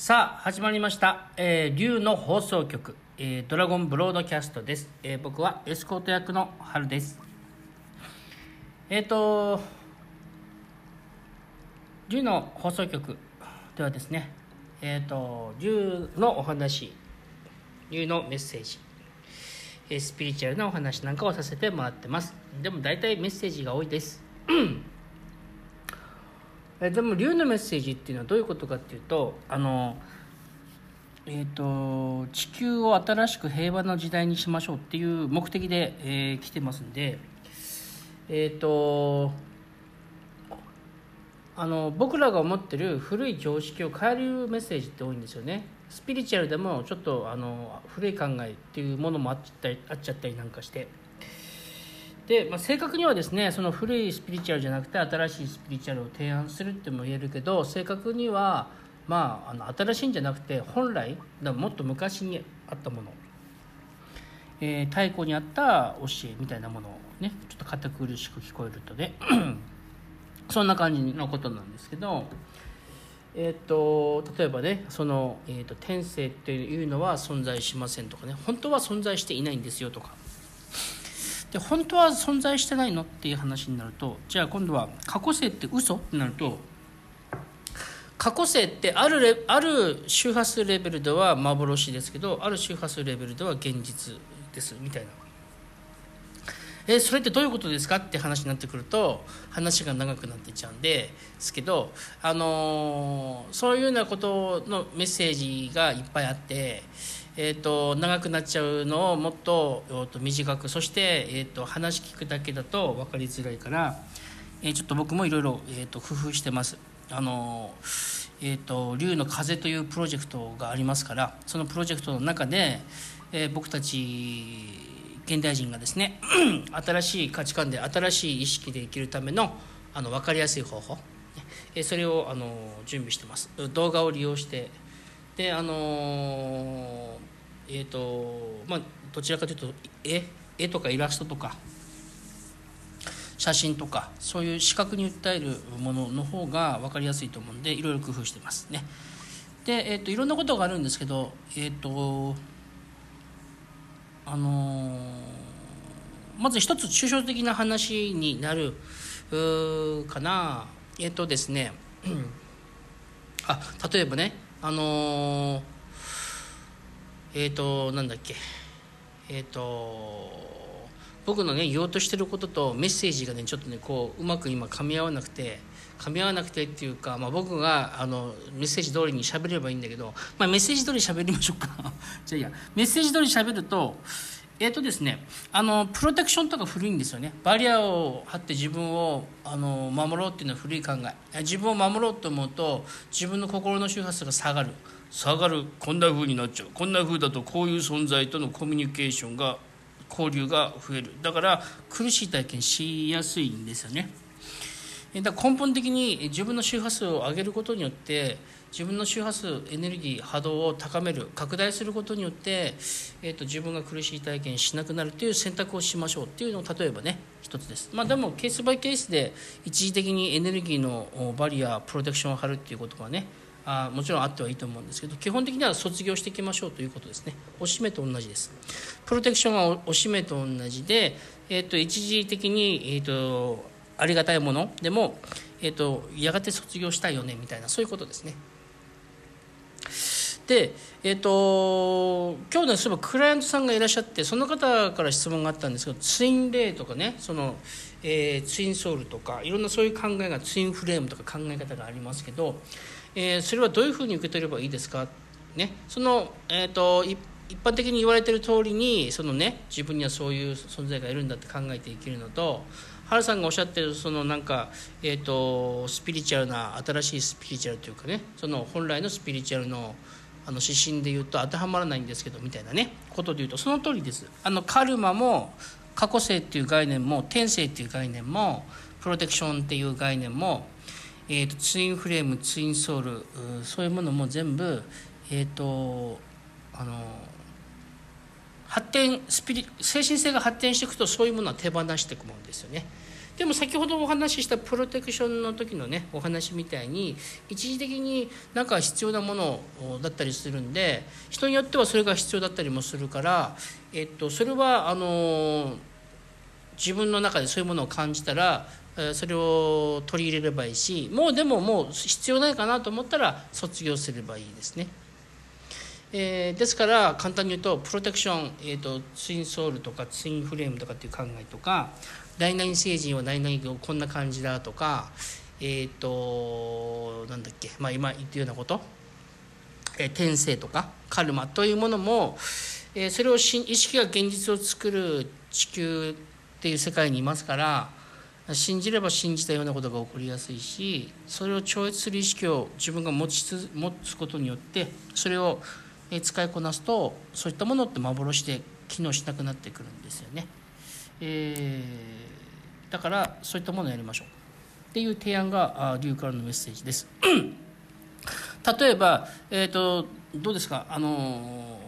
さあ始まりました、えー、竜の放送局、えードラゴンブロードキャストです、えー僕はエスコート役の春です。えっ、と竜の放送局ではですねえっ、と竜のお話竜のメッセージえースピリチュアルなお話なんかをさせてもらってます。でも大体メッセージが多いです。えでも竜のメッセージっていうのはどういうことかっていうとあのえー、と地球を新しく平和な時代にしましょうっていう目的で、えー来てますんでえっ、とあの僕らが思ってる古い常識を変えるメッセージって多いんですよね。スピリチュアルでもちょっとあの古い考えっていうものもあっちゃったりあっちゃったりなんかして。で、まあ、正確にはですねその古いスピリチュアルじゃなくて新しいスピリチュアルを提案するっても言えるけど正確には、まあ、あの新しいんじゃなくて本来だもっと昔にあったもの、えー太古にあった教えみたいなものをねちょっと堅苦しく聞こえるとね そんな感じのことなんですけど。えー、と例えばねその、えー、と天性っていうのは存在しませんとかね本当は存在していないんですよとかで本当は存在してないのっていう話になるとじゃあ今度は過去性って嘘？ってなると過去性ってあるレある周波数レベルでは幻ですけどある周波数レベルでは現実ですみたいな。えそれってどういうことですかって話になってくると話が長くなっていっちゃうんですけど、あのーそういうようなことのメッセージがいっぱいあって、えー、と長くなっちゃうのをもっとえーと短くそして、えー、と話聞くだけだと分かりづらいから、えーちょっと僕もいろいろ工夫してます。あのえー、と竜の風というプロジェクトがありますからそのプロジェクトの中で、えー僕たち現代人がですね 新しい価値観で新しい意識で生きるためのあの分かりやすい方法、えーそれをあの準備してます動画を利用してであのーえっ、とまあどちらかというと絵絵とかイラストとか写真とかそういう視覚に訴えるものの方が分かりやすいと思うんでいろいろ工夫してますね。で、えー、といろんなことがあるんですけどえっ、とあのーまず一つ抽象的な話になるかな。えっ、とですね あ例えばねあのーえっ、となんだっけ。えっ、と僕のね言おうとしてることとメッセージがねちょっとねこううまく今噛み合わなくて噛み合わなくてっていうか、まあ、僕があのメッセージ通りに喋ればいいんだけど、まあ、メッセージ通り喋りましょうか。じゃあいや。メッセージ通り喋るとえっ、とですねあのプロテクションとか古いんですよね。バリアを張って自分をあの守ろうっていうのは古い考え。自分を守ろうと思うと自分の心の周波数が下がる。下がるこんな風になっちゃう。こんな風だとこういう存在とのコミュニケーションが交流が増える。だから苦しい体験しやすいんですよね。だ根本的に自分の周波数を上げることによって自分の周波数エネルギー波動を高める拡大することによって、えー、と自分が苦しい体験しなくなるという選択をしましょうっていうのを例えばね一つです。まあでもケースバイケースで一時的にエネルギーのバリアプロテクションを張るっていうことがねあもちろんあってはいいと思うんですけど基本的には卒業していきましょうということですね。おしめと同じです。プロテクションはおしめと同じで、えー、と一時的に、えー、とありがたいものでも、えー、とやがて卒業したいよねみたいなそういうことですね。でえっ、と今日ねそういえばクライアントさんがいらっしゃってその方から質問があったんですけどツインレイとかねその、えーツインソウルとかいろんなそういう考えがツインフレームとか考え方がありますけど、えーそれはどういうふうに受け取ればいいですか？ね？そのえっ、と一般的に言われてる通りにそのね自分にはそういう存在がいるんだって考えて生きるのと原さんがおっしゃってるそのなんか、えー、とスピリチュアルな新しいスピリチュアルというかねその本来のスピリチュアルのあの指針で言うと当てはまらないんですけどみたいなねことで言うとその通りです。あのカルマも過去性っていう概念も天性っていう概念もプロテクションっていう概念も、えー、とツインフレームツインソウルそういうものも全部えっ、とあの発展スピリ精神性が発展していくとそういうものは手放していくものですよね。でも先ほどお話ししたプロテクションの時のねお話みたいに一時的になんか必要なものだったりするんで人によってはそれが必要だったりもするから、えっと、それはあの自分の中でそういうものを感じたらそれを取り入れればいいしもうでももう必要ないかなと思ったら卒業すればいいですね。えー、ですから簡単に言うとプロテクション、えーと、ツインソールとかツインフレームとかっていう考えとか何々星人は何々こんな感じだとかえっ、ー、となんだっけ、まあ、今言ったようなこと、えー、転生とかカルマというものも、えー、それを意識が現実を作る地球っていう世界にいますから信じれば信じたようなことが起こりやすいしそれを超越する意識を自分が持ちつ持つことによってそれを使いこなすとそういったものって幻で機能しなくなってくるんですよね。えー、だからそういったものをやりましょうっていう提案が竜からのメッセージです。例えば、えーと、どうですか？あの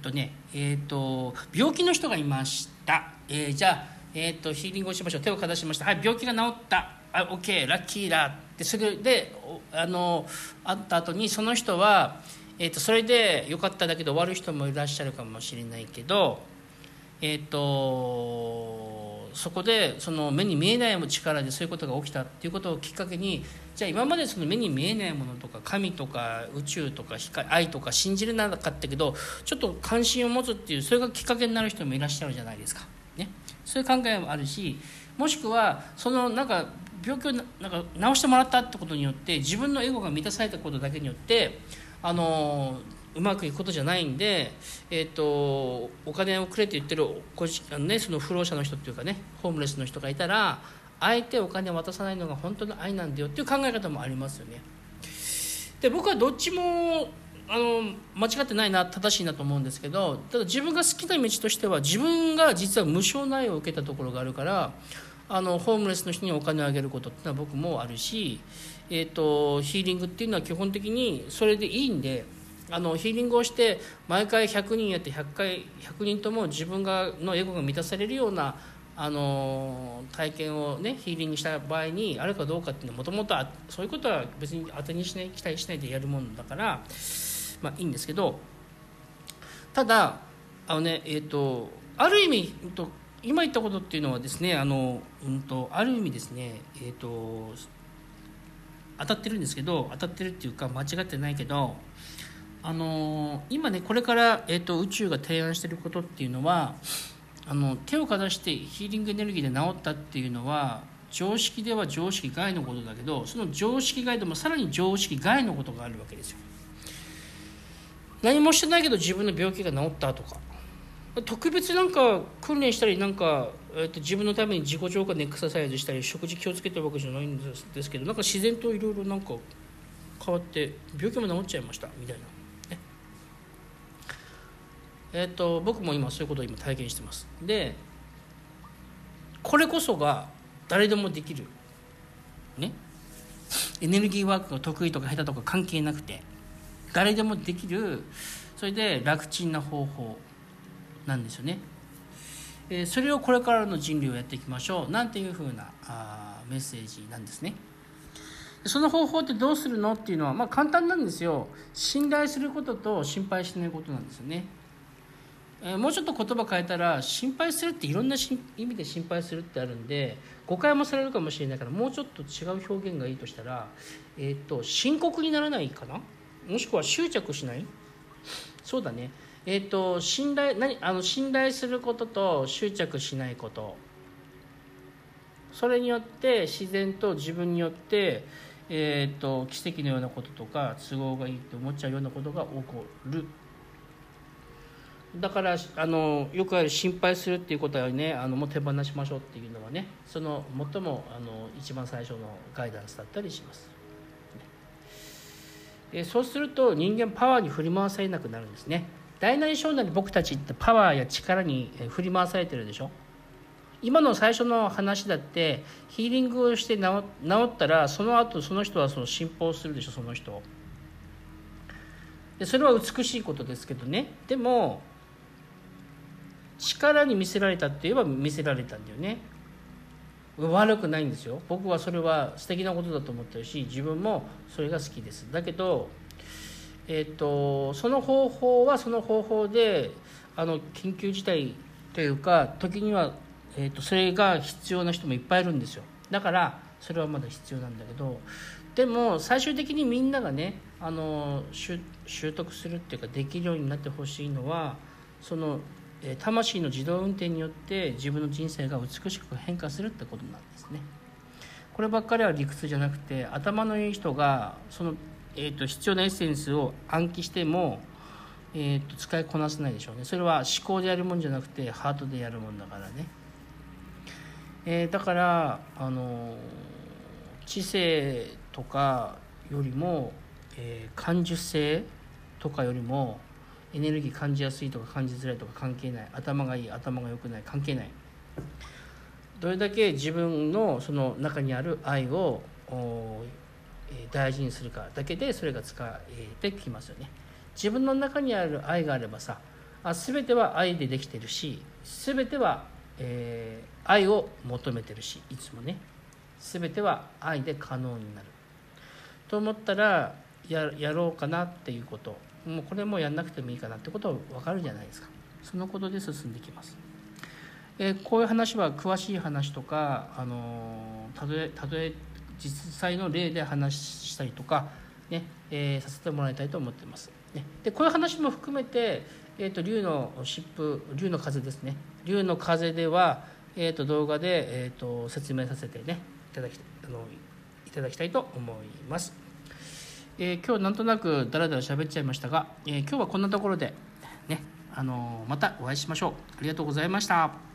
ー、とねえーと、病気の人がいました、えー、じゃあ、えーと、ヒーリングをしましょう。手をかざしました。はい病気が治った。あ OK ラッキーだ。ってそれであのあった後にその人はえーと、それで良かっただけで終わる人もいらっしゃるかもしれないけど、えーと、そこでその目に見えない力でそういうことが起きたっていうことをきっかけにじゃあ今までその目に見えないものとか神とか宇宙とか光愛とか信じれなかったけどちょっと関心を持つっていうそれがきっかけになる人もいらっしゃるじゃないですか。そういう考えもあるしもしくはそのなんか病気をなんか治してもらったってことによって自分のエゴが満たされたことだけによってあのうまくいくことじゃないんで、えーと、お金をくれって言ってるこあの、ね、その不老者の人っていうかねホームレスの人がいたら相手お金を渡さないのが本当の愛なんだよっていう考え方もありますよね。で僕はどっちもあの間違ってないな正しいなと思うんですけどただ自分が好きな道としては自分が実は無償の愛を受けたところがあるからあのホームレスの人にお金をあげることっていうのは僕もあるしえーと、ヒーリングっていうのは基本的にそれでいいんであのヒーリングをして毎回100人やって100回100人とも自分がのエゴが満たされるようなあの体験をねヒーリングした場合にあるかどうかっていうのはもともとそういうことは別に当てにしない期待しないでやるもんだからまあいいんですけどただあのねえっ、ー、とある意味と今言ったことっていうのはですねあの、うんと、ある意味ですねえ、ー、と当たってるんですけど当たってるっていうか間違ってないけどあの今ねこれから、えーと、宇宙が提案してることっていうのはあの手をかざしてヒーリングエネルギーで治ったっていうのは常識では常識外のことだけどその常識外でもさらに常識外のことがあるわけですよ。何もしてないけど自分の病気が治ったとか特別なんか訓練したりなんか、えー、と自分のために自己浄化でエクササイズしたり食事気をつけてるわけじゃないんですですけどなんか自然といろいろなんか変わって病気も治っちゃいましたみたいな。え？っ、ー、と僕も今そういうことを今体験してます。でこれこそが誰でもできるね？エネルギーワークが得意とか下手とか関係なくて誰でもできるそれで楽ちんな方法なんですよね。えそれをこれからの人類をやっていきましょうなんていうふうなあメッセージなんですね。その方法ってどうするのっていうのは、まあ、簡単なんですよ。信頼することと心配しないことなんですよね。えもうちょっと言葉変えたら心配するっていろんな意味で心配するってあるんで誤解もされるかもしれないからもうちょっと違う表現がいいとしたら、えーと深刻にならないかな？もしくは執着しない？そうだね。えーと、信頼何あの信頼することと執着しないこと。それによって自然と自分によって、えーと、奇跡のようなこととか都合がいいって思っちゃうようなことが起こる。だからあのよくある心配するっていうことはねあのもう手放しましょうっていうのはねその最もあの一番最初のガイダンスだったりします。そうすると人間パワーに振り回されなくなるんですね。大なり小なり僕たちってパワーや力に振り回されてるでしょ。今の最初の話だってヒーリングをして治ったらその後その人はその信奉するでしょその人でそれは美しいことですけどね。でも力に見せられたって言えば見せられたんだよね。悪くないんですよ。僕はそれは素敵なことだと思ってるし自分もそれが好きです。だけどえっ、とその方法はその方法であの緊急事態というか時には、えーと、それが必要な人もいっぱいいるんですよ。だからそれはまだ必要なんだけどでも最終的にみんながねあの習得するっていうかできるようになってほしいのはその魂の自動運転によって自分の人生が美しく変化するってことなんですね。こればっかりは理屈じゃなくて頭のいい人がその、えーと、必要なエッセンスを暗記しても、えーと、使いこなせないでしょうね。それは思考でやるもんじゃなくてハートでやるもんだからね、えー、だからあの知性とかよりも、えー、感受性とかよりもエネルギー感じやすいとか感じづらいとか関係ない。頭がいい頭が良くない関係ない。どれだけ自分のその中にある愛を大事にするかだけでそれが使えてきますよね。自分の中にある愛があればさあ全ては愛でできてるし全ては、えー、愛を求めてるしいつもね。全ては愛で可能になる。と思ったらややろうかなっていうこと。もうこれもやんなくてもいいかなってことは分かるじゃないですか。そのことで進んできます、えー、こういう話は詳しい話とかあのたとえたとえ実際の例で話したりとかね、えー、させてもらいたいと思ってます、ね、でこういう話も含めて、えーと、竜の疾風竜の風ですね。竜の風では、えーと、動画で、えーと説明させてねいただきあのいただきたいと思います。えー、今日なんとなくだらだら喋っちゃいましたが、えー、今日はこんなところでね、あのー、またお会いしましょう。ありがとうございました。